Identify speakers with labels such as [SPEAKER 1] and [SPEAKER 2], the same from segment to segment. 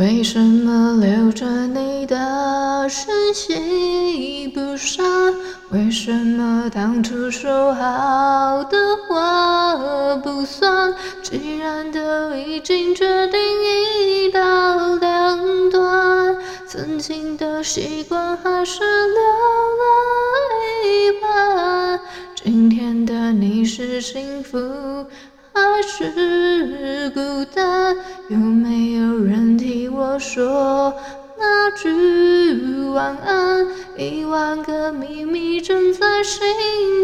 [SPEAKER 1] 为什么留着你的讯息不删？为什么当初说好的话不算？既然都已经决定一刀两断，曾经的习惯还是留了一半。今天的你是幸福？还是孤单？有没有说那句晚安？一万个秘密正在心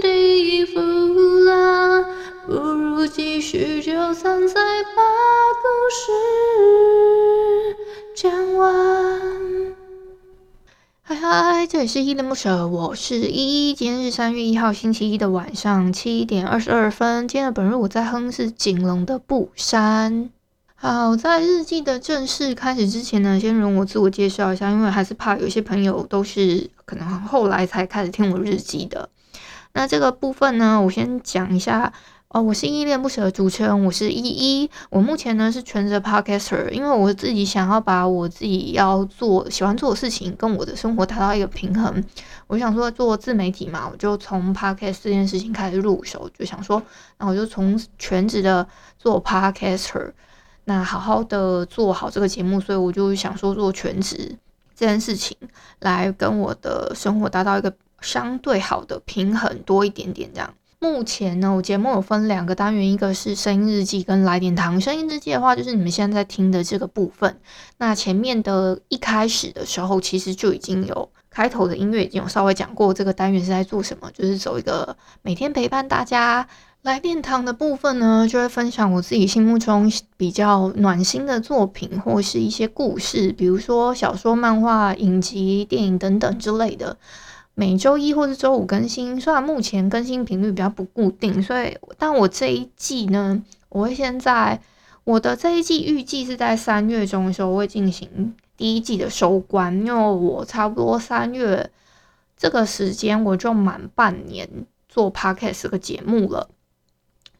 [SPEAKER 1] 底浮浪，不如继续就算再把故事讲完。嗨嗨，这里是依依恋不舍，我是依依。今天是三月一号星期一的晚上七点二十二分。今天的本日我在哼是锦龙的《不删》。好，在日记的正式开始之前呢，先容我自我介绍一下，因为还是怕有些朋友都是可能后来才开始听我日记的。那这个部分呢，我先讲一下。哦，我是依恋不舍的主持人，我是依依。我目前呢是全职 podcaster，因为我自己想要把我自己要做喜欢做的事情跟我的生活达到一个平衡。我想说做自媒体嘛，我就从 podcast 这件事情开始入手，就想说，那我就从全职的做 podcaster，那好好的做好这个节目，所以我就想说做全职这件事情，来跟我的生活达到一个相对好的平衡，多一点点这样。目前呢，我节目有分两个单元，一个是声音日记跟来点糖。声音日记的话，就是你们现在在听的这个部分。那前面的一开始的时候，其实就已经有开头的音乐，已经有稍微讲过这个单元是在做什么，就是走一个每天陪伴大家。来点糖的部分呢，就会分享我自己心目中比较暖心的作品，或是一些故事，比如说小说、漫画、影集、电影等等之类的。每周一或是周五更新，虽然目前更新频率比较不固定，所以但我这一季呢，我会先在我的这一季预计是在三月中的时候会进行第一季的收官，因为我差不多三月这个时间我就满半年做 podcast 这个节目了，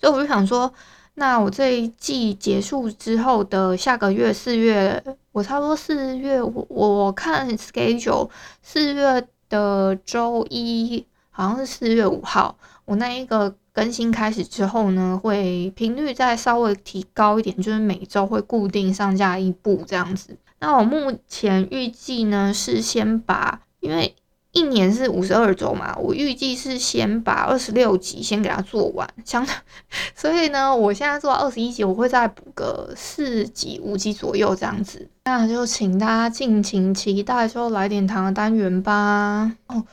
[SPEAKER 1] 所以我就想说，那我这一季结束之后的下个月四月，我差不多四月我我看 schedule 四月。的周一好像是四月五号，我那一个更新开始之后呢，会频率再稍微提高一点，就是每周会固定上架一部这样子。那我目前预计呢是先把，因为一年是五十二周嘛，我预计是先把二十六集先给它做完，相，所以呢，我现在做到二十一集，我会再补个四集、五集左右这样子。那就请大家尽情期待之后来点糖的单元吧。哦。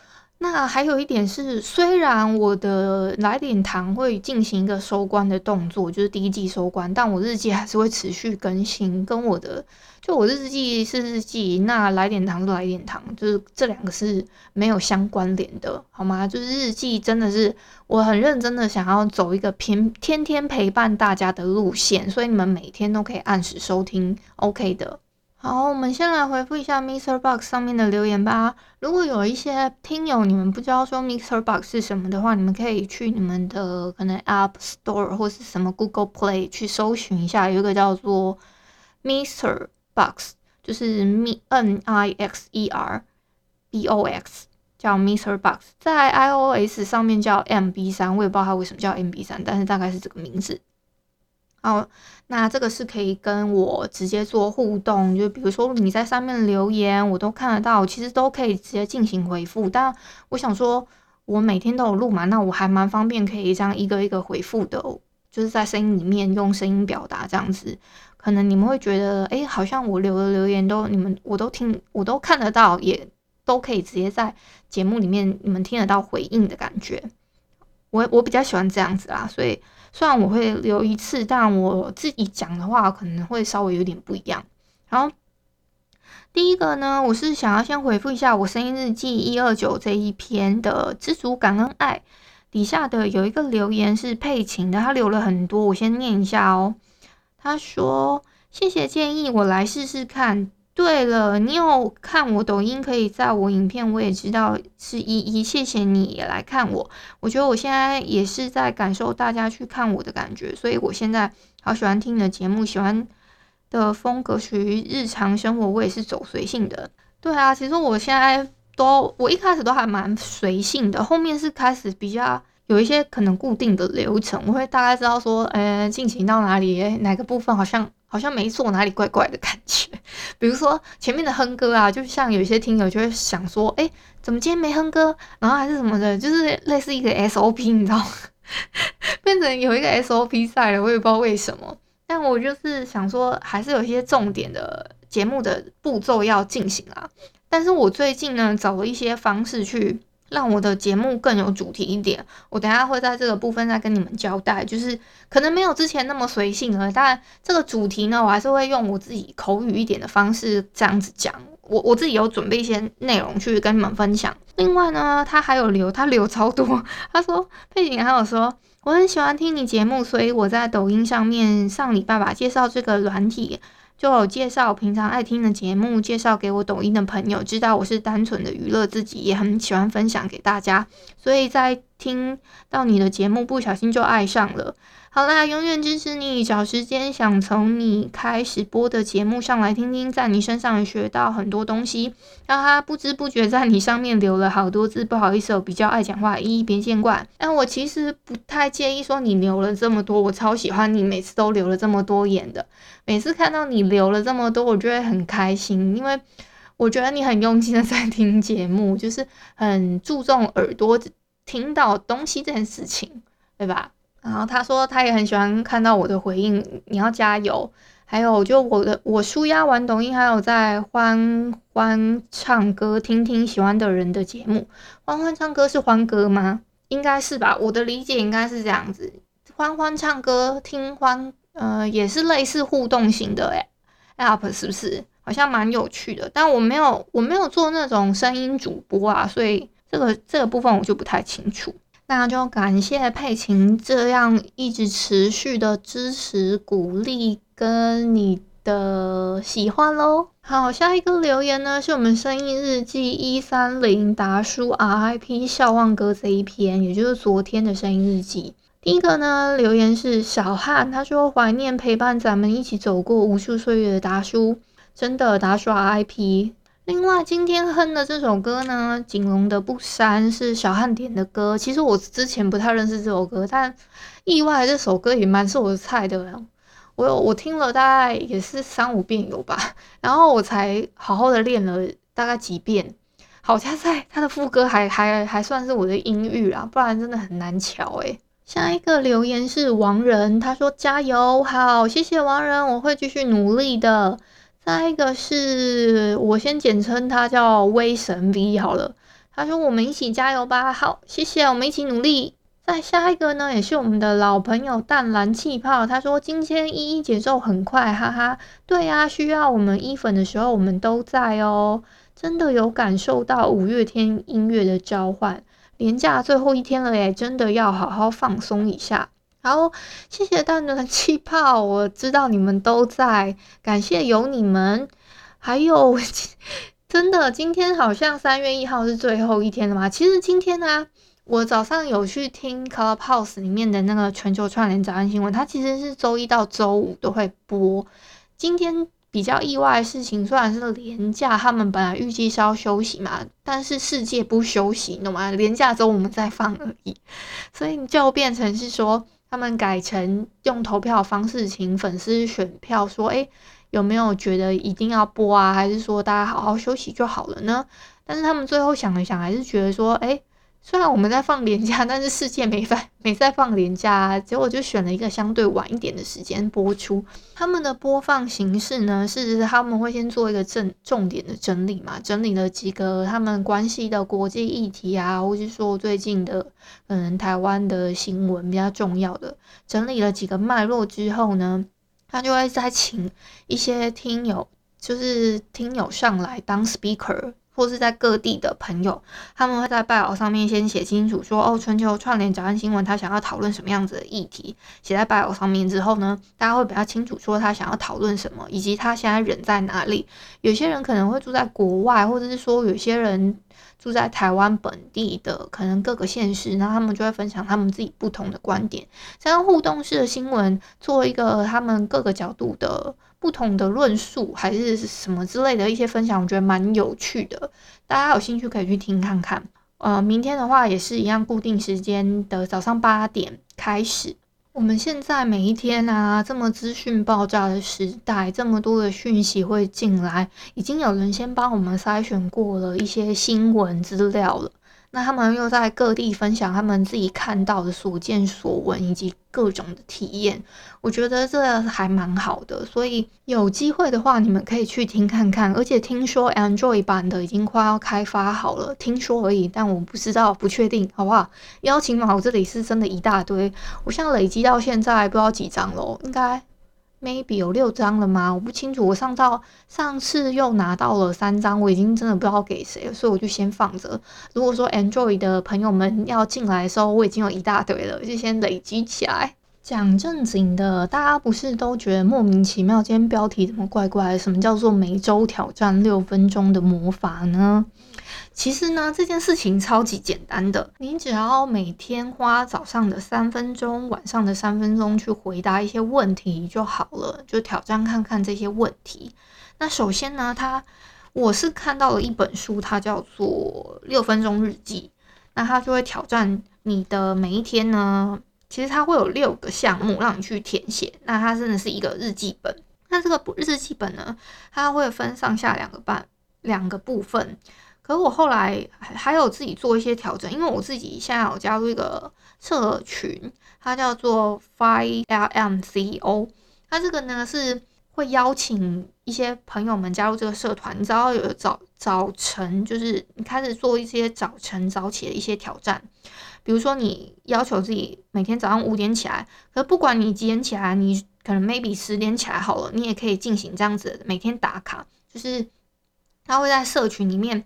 [SPEAKER 1] 那还有一点是，虽然我的来点糖会进行一个收官的动作，就是第一季收官，但我日记还是会持续更新。跟我的，就我日记是日记，那来点糖是来点糖，就是这两个是没有相关联的，好吗？就是日记真的是我很认真的想要走一个偏天天陪伴大家的路线，所以你们每天都可以按时收听，OK 的。好，我们先来回复一下 MixerBox 上面的留言吧。如果有一些听友你们不知道说 MixerBox 是什么的话，你们可以去你们的可能 App Store 或是什么 Google Play 去搜寻一下，有一个叫做 MixerBox，就是 M N I X E R B O X，叫 MixerBox，在 iOS 上面叫 MB3，我也不知道它为什么叫 MB3，但是大概是这个名字。哦，那这个是可以跟我直接做互动，就比如说你在上面留言，我都看得到，其实都可以直接进行回复。但我想说，我每天都有录嘛，那我还蛮方便，可以这样一个一个回复的，就是在声音里面用声音表达这样子。可能你们会觉得，哎，好像我留的留言都你们我都听，我都看得到，也都可以直接在节目里面你们听得到回应的感觉。我我比较喜欢这样子啦，所以。虽然我会留一次，但我自己讲的话可能会稍微有点不一样。然后第一个呢，我是想要先回复一下我声音日记一二九这一篇的知足感恩爱底下的有一个留言是佩琴的，他留了很多，我先念一下哦。他说：“谢谢建议，我来试试看。”对了，你有看我抖音，可以在我影片，我也知道是依依，谢谢你也来看我。我觉得我现在也是在感受大家去看我的感觉，所以我现在好喜欢听你的节目，喜欢的风格属于日常生活，我也是走随性的。对啊，其实我现在都，我一开始都还蛮随性的，后面是开始比较。有一些可能固定的流程，我会大概知道说，呃，进行到哪里，哪个部分好像好像没做，哪里怪怪的感觉。比如说前面的哼歌啊，就像有些听友就会想说，哎，怎么今天没哼歌？然后还是什么的，就是类似一个 SOP，你知道吗？变成有一个 SOP 赛了，我也不知道为什么。但我就是想说，还是有一些重点的节目的步骤要进行啊。但是我最近呢，找了一些方式去。让我的节目更有主题一点，我等下会在这个部分再跟你们交代，就是可能没有之前那么随性了，但这个主题呢，我还是会用我自己口语一点的方式这样子讲。我我自己有准备一些内容去跟你们分享。另外呢，他还有留，他留超多。他说佩景还有说，我很喜欢听你节目，所以我在抖音上面上礼拜吧介绍这个软体。就有介绍平常爱听的节目，介绍给我抖音的朋友，知道我是单纯的娱乐自己，也很喜欢分享给大家，所以在听到你的节目，不小心就爱上了。好啦，永远支持你。找时间想从你开始播的节目上来听听，在你身上也学到很多东西。让他不知不觉在你上面留了好多字，不好意思，我比较爱讲话，一一别见怪。但我其实不太介意说你留了这么多，我超喜欢你每次都留了这么多言的。每次看到你留了这么多，我就会很开心，因为我觉得你很用心的在听节目，就是很注重耳朵听到东西这件事情，对吧？然后他说他也很喜欢看到我的回应，你要加油。还有就我的我舒压玩抖音，还有在欢欢唱歌，听听喜欢的人的节目。欢欢唱歌是欢歌吗？应该是吧，我的理解应该是这样子。欢欢唱歌听欢，呃，也是类似互动型的诶 app 是不是？好像蛮有趣的，但我没有我没有做那种声音主播啊，所以这个这个部分我就不太清楚。那就感谢佩琴这样一直持续的支持、鼓励跟你的喜欢喽。好，下一个留言呢，是我们声音日记一三零达叔 RIP 笑忘歌这一篇，也就是昨天的声音日记。第一个呢，留言是小汉，他说怀念陪伴咱们一起走过无数岁月的达叔，真的达叔 RIP。另外，今天哼的这首歌呢，《锦龙的不删》是小汉点的歌。其实我之前不太认识这首歌，但意外这首歌也蛮是我的菜的。我有我听了大概也是三五遍有吧，然后我才好好的练了大概几遍。好加在他的副歌还还还算是我的音域啊，不然真的很难乔诶。下一个留言是王仁，他说加油，好，谢谢王仁，我会继续努力的。再一个是我先简称他叫威神 V 好了，他说我们一起加油吧，好，谢谢，我们一起努力。再下一个呢，也是我们的老朋友淡蓝气泡，他说今天一一节奏很快，哈哈，对呀，需要我们一粉的时候我们都在哦，真的有感受到五月天音乐的召唤，连假最后一天了耶，真的要好好放松一下。好，谢谢淡淡的气泡，我知道你们都在，感谢有你们。还有，真的，今天好像三月一号是最后一天了吗？其实今天呢、我早上有去听 Clubhouse 里面的那个全球串联早安新闻，它其实是周一到周五都会播。今天比较意外的事情，虽然是连假，他们本来预计是要休息嘛，但是世界不休息，懂吗？连假之后我们再放而已，所以就变成是说。他们改成用投票方式，请粉丝选票，说，诶，有没有觉得一定要播啊？还是说大家好好休息就好了呢？但是他们最后想了想，还是觉得说，诶。虽然我们在放年假，但是世界没在没在放年假啊，结果就选了一个相对晚一点的时间播出。他们的播放形式呢，是他们会先做一个正重点的整理嘛，整理了几个他们关系的国际议题啊，或是说最近的可能台湾的新闻比较重要的，整理了几个脉络之后呢，他就会再请一些听友。就是听友上来当 speaker。或是在各地的朋友，他们会在拜偶上面先写清楚说，哦，全球串联早安新闻，他想要讨论什么样子的议题，写在拜偶上面之后呢，大家会比较清楚说他想要讨论什么，以及他现在人在哪里。有些人可能会住在国外，或者是说有些人住在台湾本地的，可能各个县市，然后他们就会分享他们自己不同的观点，这样互动式的新闻，做一个他们各个角度的。不同的论述还是什么之类的一些分享，我觉得蛮有趣的，大家有兴趣可以去听看看。呃，明天的话也是一样，固定时间的早上八点开始。我们现在每一天啊，这么资讯爆炸的时代，这么多的讯息会进来，已经有人先帮我们筛选过了一些新闻资料了。那他们又在各地分享他们自己看到的所见所闻以及各种的体验，我觉得这还蛮好的。所以有机会的话，你们可以去听看看。而且听说 Android 版的已经快要开发好了，听说而已，但我不知道，不确定，好不好？邀请码我这里是真的一大堆，我现在累积到现在不知道几张了，应该。Maybe 有六张了吗？我不清楚。我上到上次又拿到了三张，我已经真的不知道给谁了，所以我就先放着。如果说 Android 的朋友们要进来的时候，我已经有一大堆了，就先累积起来。讲正经的，大家不是都觉得莫名其妙？今天标题怎么怪怪的？什么叫做每周挑战六分钟的魔法呢？其实呢，这件事情超级简单的，你只要每天花早上的三分钟，晚上的三分钟去回答一些问题就好了，就挑战看看这些问题。那首先呢，它我是看到了一本书，它叫做《六分钟日记》，那它就会挑战你的每一天呢，其实它会有六个项目让你去填写，那它真的是一个日记本。那这个日记本呢，它会分上下两个半两个部分。可是我后来还还有自己做一些调整，因为我自己现在有加入一个社群，它叫做 Five L M C O。它这个呢是会邀请一些朋友们加入这个社团，你知道有早早晨，就是你开始做一些早晨早起的一些挑战。比如说你要求自己每天早上五点起来，可是不管你几点起来，你可能 maybe 十点起来好了，你也可以进行这样子每天打卡，就是。他会在社群里面，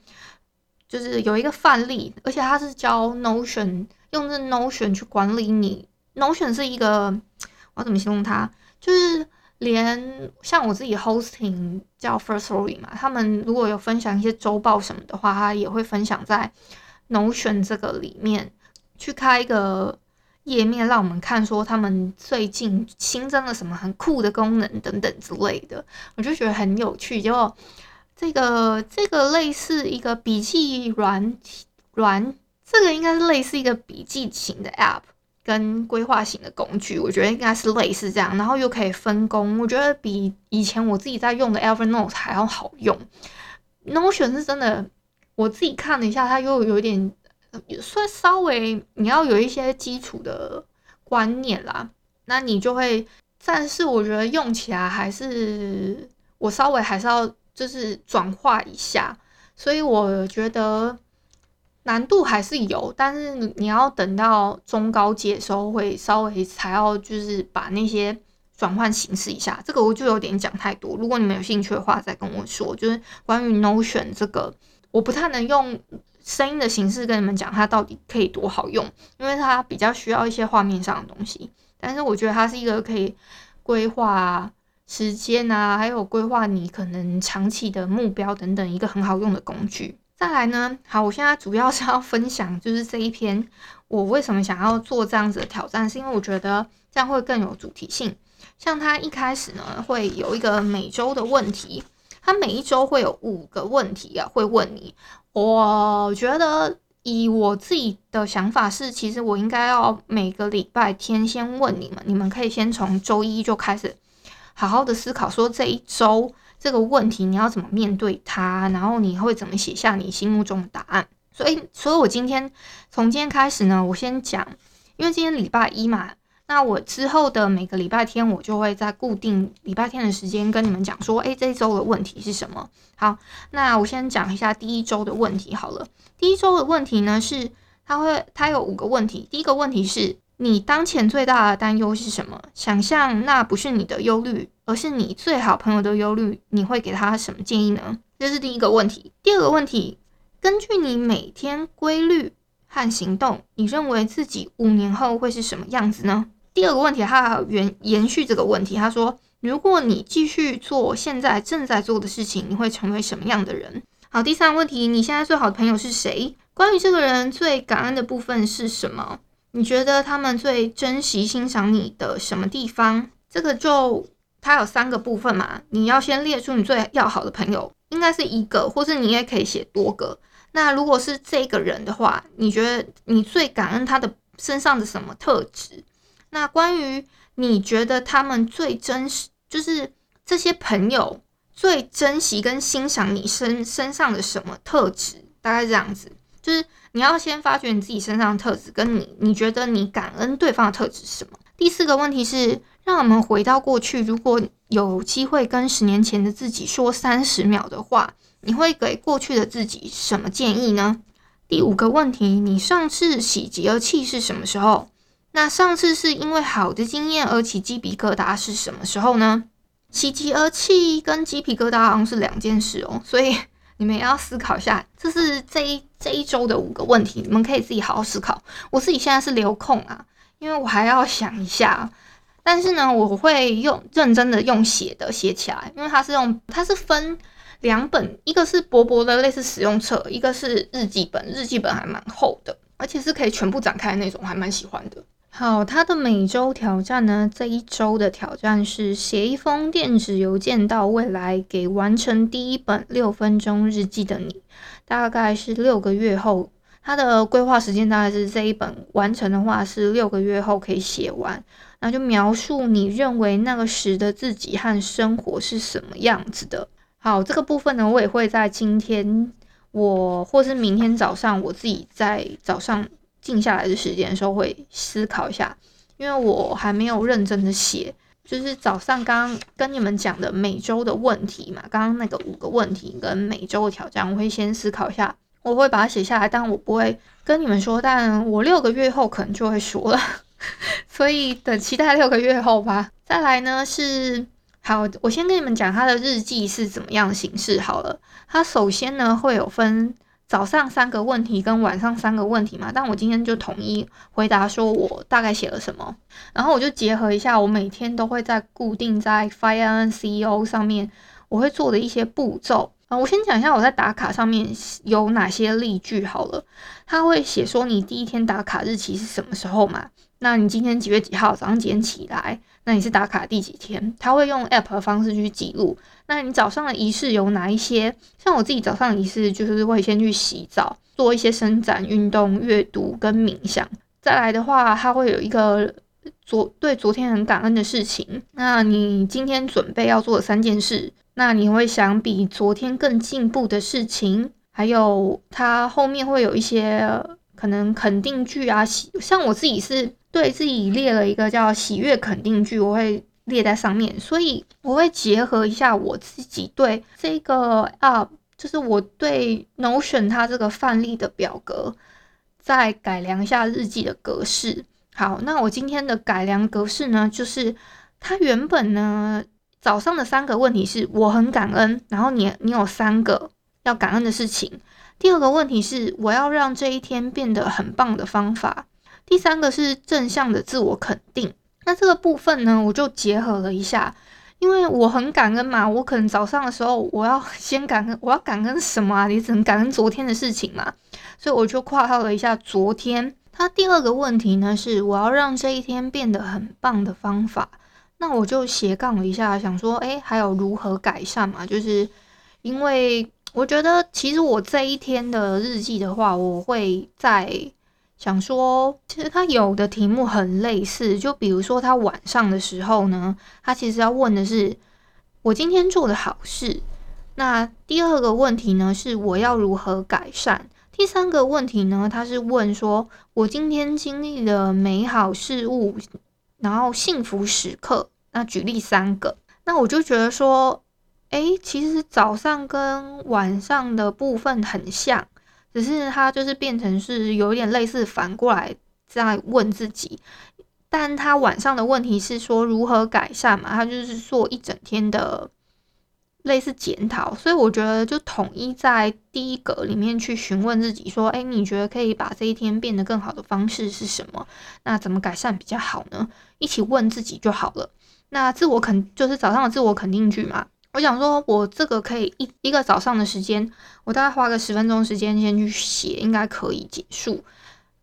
[SPEAKER 1] 就是有一个范例，而且他是教 Notion，用这 Notion 去管理你。Notion 是一个，我要怎么形容它？就是连像我自己 hosting 叫 First Story 嘛，他们如果有分享一些周报什么的话，他也会分享在 Notion 这个里面，去开一个页面让我们看，说他们最近新增了什么很酷的功能等等之类的，我就觉得很有趣，就。这个这个类似一个笔记软软，这个应该是类似一个笔记型的 App 跟规划型的工具，我觉得应该是类似这样，然后又可以分工，我觉得比以前我自己在用的 Evernote 还要好用。Notion 是真的，我自己看了一下，它又有点算稍微你要有一些基础的观念啦，那你就会，但是我觉得用起来还是我稍微还是要。就是转化一下，所以我觉得难度还是有，但是你要等到中高阶的时候，会稍微才要就是把那些转换形式一下。这个我就有点讲太多，如果你们有兴趣的话，再跟我说。就是关于 Notion 这个，我不太能用声音的形式跟你们讲它到底可以多好用，因为它比较需要一些画面上的东西。但是我觉得它是一个可以规划。时间啊，还有规划你可能长期的目标等等，一个很好用的工具。再来呢，好，我现在主要是要分享就是这一篇，我为什么想要做这样子的挑战，是因为我觉得这样会更有主题性。像他一开始呢，会有一个每周的问题，他每一周会有五个问题啊，会问你。我觉得以我自己的想法是，其实我应该要每个礼拜天先问你们，你们可以先从周一就开始。好好的思考，说这一周这个问题你要怎么面对它，然后你会怎么写下你心目中的答案。所以，所以我今天从今天开始呢，我先讲，因为今天礼拜一嘛，那我之后的每个礼拜天，我就会在固定礼拜天的时间跟你们讲说，诶，这一周的问题是什么？好，那我先讲一下第一周的问题好了。第一周的问题呢是，它会它有五个问题，第一个问题是。你当前最大的担忧是什么？想象那不是你的忧虑，而是你最好朋友的忧虑，你会给他什么建议呢？这是第一个问题。第二个问题，根据你每天规律和行动，你认为自己五年后会是什么样子呢？第二个问题，他延延续这个问题，他说，如果你继续做现在正在做的事情，你会成为什么样的人？好，第三个问题，你现在最好的朋友是谁？关于这个人最感恩的部分是什么？你觉得他们最珍惜、欣赏你的什么地方？这个就它有三个部分嘛，你要先列出你最要好的朋友，应该是一个，或是你也可以写多个。那如果是这个人的话，你觉得你最感恩他的身上的什么特质？那关于你觉得他们最珍惜，就是这些朋友最珍惜跟欣赏你身身上的什么特质？大概这样子。就是你要先发掘你自己身上的特质，跟你你觉得你感恩对方的特质是什么？第四个问题是，让我们回到过去，如果有机会跟十年前的自己说三十秒的话，你会给过去的自己什么建议呢？第五个问题，你上次喜极而泣是什么时候？那上次是因为好的经验而起鸡皮疙瘩是什么时候呢？喜极而泣跟鸡皮疙瘩好像是两件事哦，所以。你们也要思考一下，这是这一这一周的五个问题，你们可以自己好好思考。我自己现在是留空啊，因为我还要想一下。但是呢，我会用认真的用写的写起来，因为它是用它是分两本，一个是薄薄的类似使用册，一个是日记本，日记本还蛮厚的，而且是可以全部展开那种，还蛮喜欢的。好，他的每周挑战呢？这一周的挑战是写一封电子邮件到未来，给完成第一本六分钟日记的你。大概是六个月后，他的规划时间大概是这一本完成的话是六个月后可以写完。那就描述你认为那个时的自己和生活是什么样子的。好，这个部分呢，我也会在今天我或是明天早上我自己在早上。静下来的时间的时候会思考一下，因为我还没有认真的写，就是早上刚刚跟你们讲的每周的问题嘛，刚刚那个五个问题跟每周的挑战，我会先思考一下，我会把它写下来，但我不会跟你们说，但我六个月后可能就会说了，所以等期待六个月后吧。再来呢是，好，我先跟你们讲它的日记是怎么样形式好了，它首先呢会有分。早上三个问题跟晚上三个问题嘛，但我今天就统一回答说我大概写了什么，然后我就结合一下我每天都会在固定在 Firen CEO 上面我会做的一些步骤啊，我先讲一下我在打卡上面有哪些例句好了，他会写说你第一天打卡日期是什么时候嘛？那你今天几月几号早上几点起来？那你是打卡第几天？他会用 App 的方式去记录。那你早上的仪式有哪一些？像我自己早上的仪式就是会先去洗澡，做一些伸展运动、阅读跟冥想。再来的话，他会有一个昨对昨天很感恩的事情。那你今天准备要做的三件事，那你会想比昨天更进步的事情。还有他后面会有一些可能肯定句啊，像我自己是。对自己列了一个叫喜悦肯定句，我会列在上面，所以我会结合一下我自己对这个啊，就是我对 Notion 它这个范例的表格，再改良一下日记的格式。好，那我今天的改良格式呢，就是它原本呢早上的三个问题是我很感恩，然后你你有三个要感恩的事情。第二个问题是我要让这一天变得很棒的方法。第三个是正向的自我肯定，那这个部分呢，我就结合了一下，因为我很感恩嘛，我可能早上的时候我要 先感恩，我要感恩什么啊？你只能感恩昨天的事情嘛，所以我就括号了一下昨天。他第二个问题呢是我要让这一天变得很棒的方法，那我就斜杠了一下，想说，诶，还有如何改善嘛？就是因为我觉得其实我这一天的日记的话，我会在。想说，其实他有的题目很类似，就比如说他晚上的时候呢，他其实要问的是我今天做的好事。那第二个问题呢，是我要如何改善？第三个问题呢，他是问说我今天经历了美好事物，然后幸福时刻。那举例三个，那我就觉得说，诶，其实早上跟晚上的部分很像。只是他就是变成是有一点类似反过来在问自己，但他晚上的问题是说如何改善嘛，他就是做一整天的类似检讨，所以我觉得就统一在第一格里面去询问自己说，哎，你觉得可以把这一天变得更好的方式是什么？那怎么改善比较好呢？一起问自己就好了。那自我肯就是早上的自我肯定句嘛。我想说，我这个可以一一个早上的时间，我大概花个十分钟时间先去写，应该可以结束。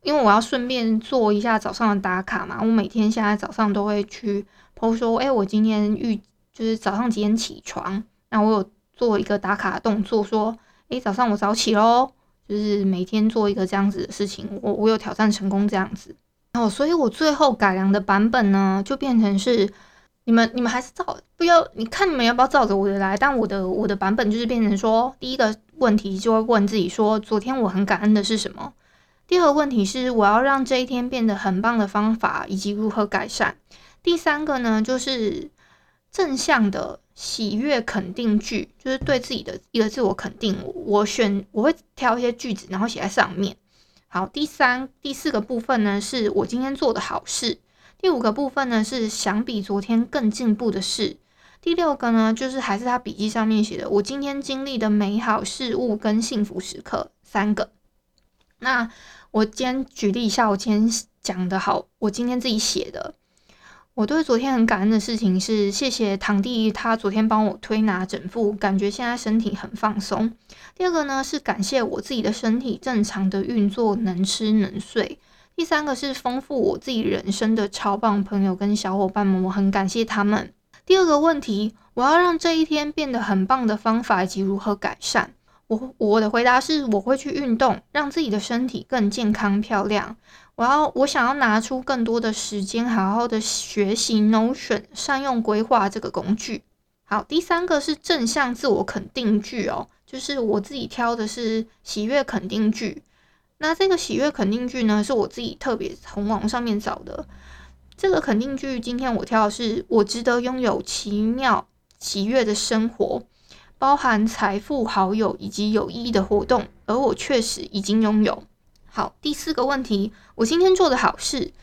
[SPEAKER 1] 因为我要顺便做一下早上的打卡嘛。我每天现在早上都会去 po 说，哎，我今天预就是早上几点起床？那我有做一个打卡的动作，说，哎，早上我早起喽，就是每天做一个这样子的事情，我我有挑战成功这样子。然后，所以我最后改良的版本呢，就变成是。你们你们还是照不要，你看你们要不要照着我的来？但我的我的版本就是变成说，第一个问题就会问自己说，昨天我很感恩的是什么？第二个问题是我要让这一天变得很棒的方法以及如何改善。第三个呢，就是正向的喜悦肯定句，就是对自己的一个自我肯定。我选我会挑一些句子，然后写在上面。好，第三第四个部分呢，是我今天做的好事。第五个部分呢，是想比昨天更进步的事。第六个呢，就是还是他笔记上面写的，我今天经历的美好事物跟幸福时刻三个。那我今天举例一下，我今天讲的好，我今天自己写的，我对昨天很感恩的事情是，谢谢堂弟，他昨天帮我推拿整腹，感觉现在身体很放松。第二个呢，是感谢我自己的身体正常的运作，能吃能睡。第三个是丰富我自己人生的超棒朋友跟小伙伴们，我很感谢他们。第二个问题，我要让这一天变得很棒的方法以及如何改善。我我的回答是，我会去运动，让自己的身体更健康漂亮。我要我想要拿出更多的时间，好好的学习 Notion，善用规划这个工具。好，第三个是正向自我肯定句哦，就是我自己挑的是喜悦肯定句。那这个喜悦肯定句呢，是我自己特别从网上面找的。这个肯定句，今天我挑的是：我值得拥有奇妙喜悦的生活，包含财富、好友以及有意义的活动，而我确实已经拥有。好，第四个问题，我今天做的好事，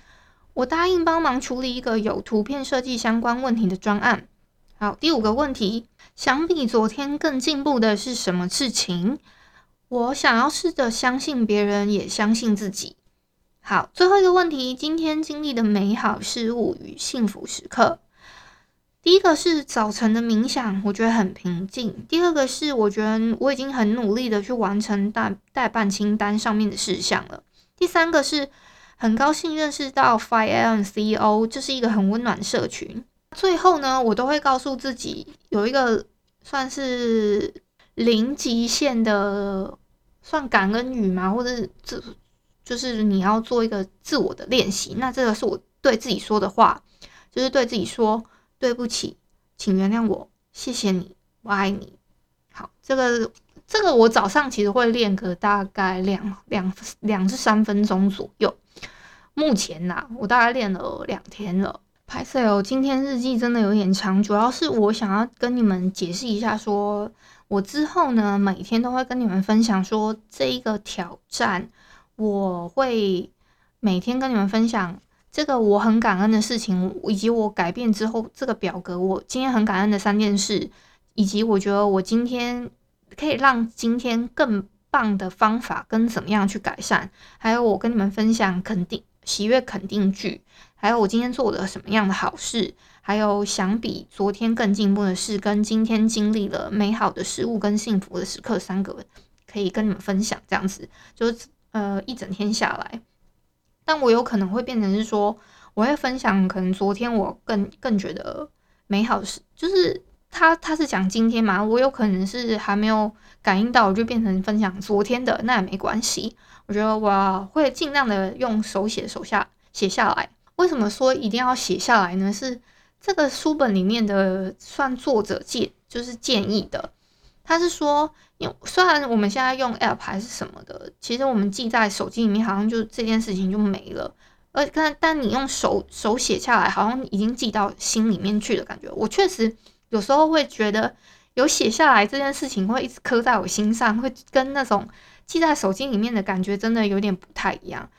[SPEAKER 1] 我答应帮忙处理一个有图片设计相关问题的专案。好，第五个问题，想比昨天更进步的是什么事情？我想要试着相信别人，也相信自己。好，最后一个问题，今天经历的美好事物与幸福时刻。第一个是早晨的冥想，我觉得很平静。第二个是我觉得我已经很努力的去完成待待办清单上面的事项了。第三个是很高兴认识到 5am CEO，这是一个很温暖的社群。最后呢，我都会告诉自己有一个算是零极限的。算感恩语吗？或者是这就是你要做一个自我的练习。那这个是我对自己说的话，就是对自己说对不起，请原谅我，谢谢你，我爱你。好，这个这个我早上其实会练个大概两两两至三分钟左右。目前呐，我大概练了两天了。拍摄哦，今天日记真的有点长，主要是我想要跟你们解释一下说。我之后呢，每天都会跟你们分享说这一个挑战，我会每天跟你们分享这个我很感恩的事情，以及我改变之后这个表格，我今天很感恩的三件事，以及我觉得我今天可以让今天更棒的方法跟怎么样去改善，还有我跟你们分享肯定喜悦肯定句，还有我今天做了什么样的好事。还有想比昨天更进步的事，跟今天经历了美好的事物跟幸福的时刻三个，可以跟你们分享。这样子就是呃一整天下来，但我有可能会变成是说，我会分享可能昨天我更更觉得美好的事，就是他他是讲今天嘛，我有可能是还没有感应到，我就变成分享昨天的，那也没关系。我觉得我会尽量的用手写手下写下来。为什么说一定要写下来呢？是这个书本里面的算作者建就是建议的，他是说，因为虽然我们现在用 App 还是什么的，其实我们记在手机里面，好像就这件事情就没了。而但但你用手手写下来，好像已经记到心里面去的感觉。我确实有时候会觉得，有写下来这件事情会一直刻在我心上，会跟那种记在手机里面的感觉真的有点不太一样。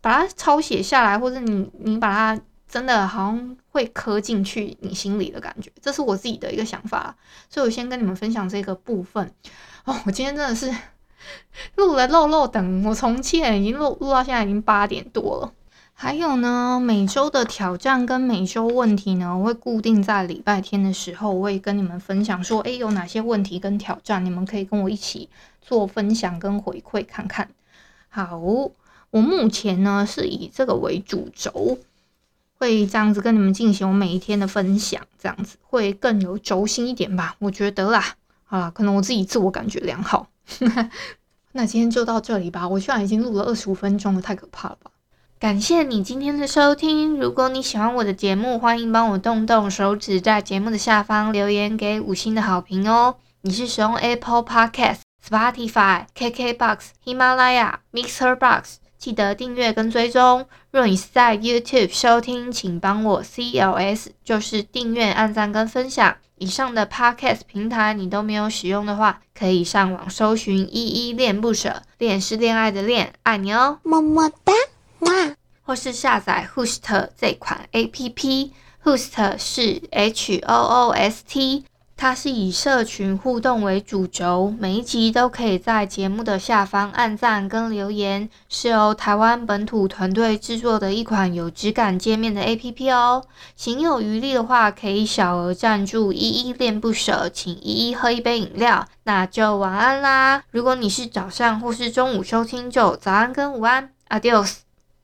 [SPEAKER 1] 把它抄写下来，或者你你把它。真的好像会磕进去你心里的感觉，这是我自己的一个想法，所以我先跟你们分享这个部分。哦，我今天真的是录了漏漏等，我从七点已经录录到现在已经八点多了。还有呢，每周的挑战跟每周问题呢，我会固定在礼拜天的时候，我会跟你们分享说，诶，有哪些问题跟挑战，你们可以跟我一起做分享跟回馈看看。好，我目前呢是以这个为主轴，会这样子跟你们进行我每一天的分享，这样子会更有轴心一点吧，我觉得啦。好啦，可能我自己自我感觉良好。那今天就到这里吧，我居然已经录了二十五分钟了，太可怕了吧。感谢你今天的收听。如果你喜欢我的节目，欢迎帮我动动手指，在节目的下方留言给五星的好评哦。你是使用 Apple Podcast、Spotify、KKBox、喜马拉雅、Mixer Box，记得订阅跟追踪。若你是在 YouTube 收听，请帮我 CLS，就是订阅、按赞跟分享。以上的 Podcast 平台你都没有使用的话，可以上网搜寻“依依恋不舍”，恋是恋爱的恋，爱你哦，么么哒。哇或是下载 Hoost 这款 APP，Hoost 是 H O O S T，它是以社群互动为主轴，每一集都可以在节目的下方按赞跟留言，是由台湾本土团队制作的一款有质感界面的 APP 哦。行有余力的话，可以小额赞助依依恋不舍，请依依喝一杯饮料，那就晚安啦。如果你是早上或是中午收听，就早安跟午安，Adios。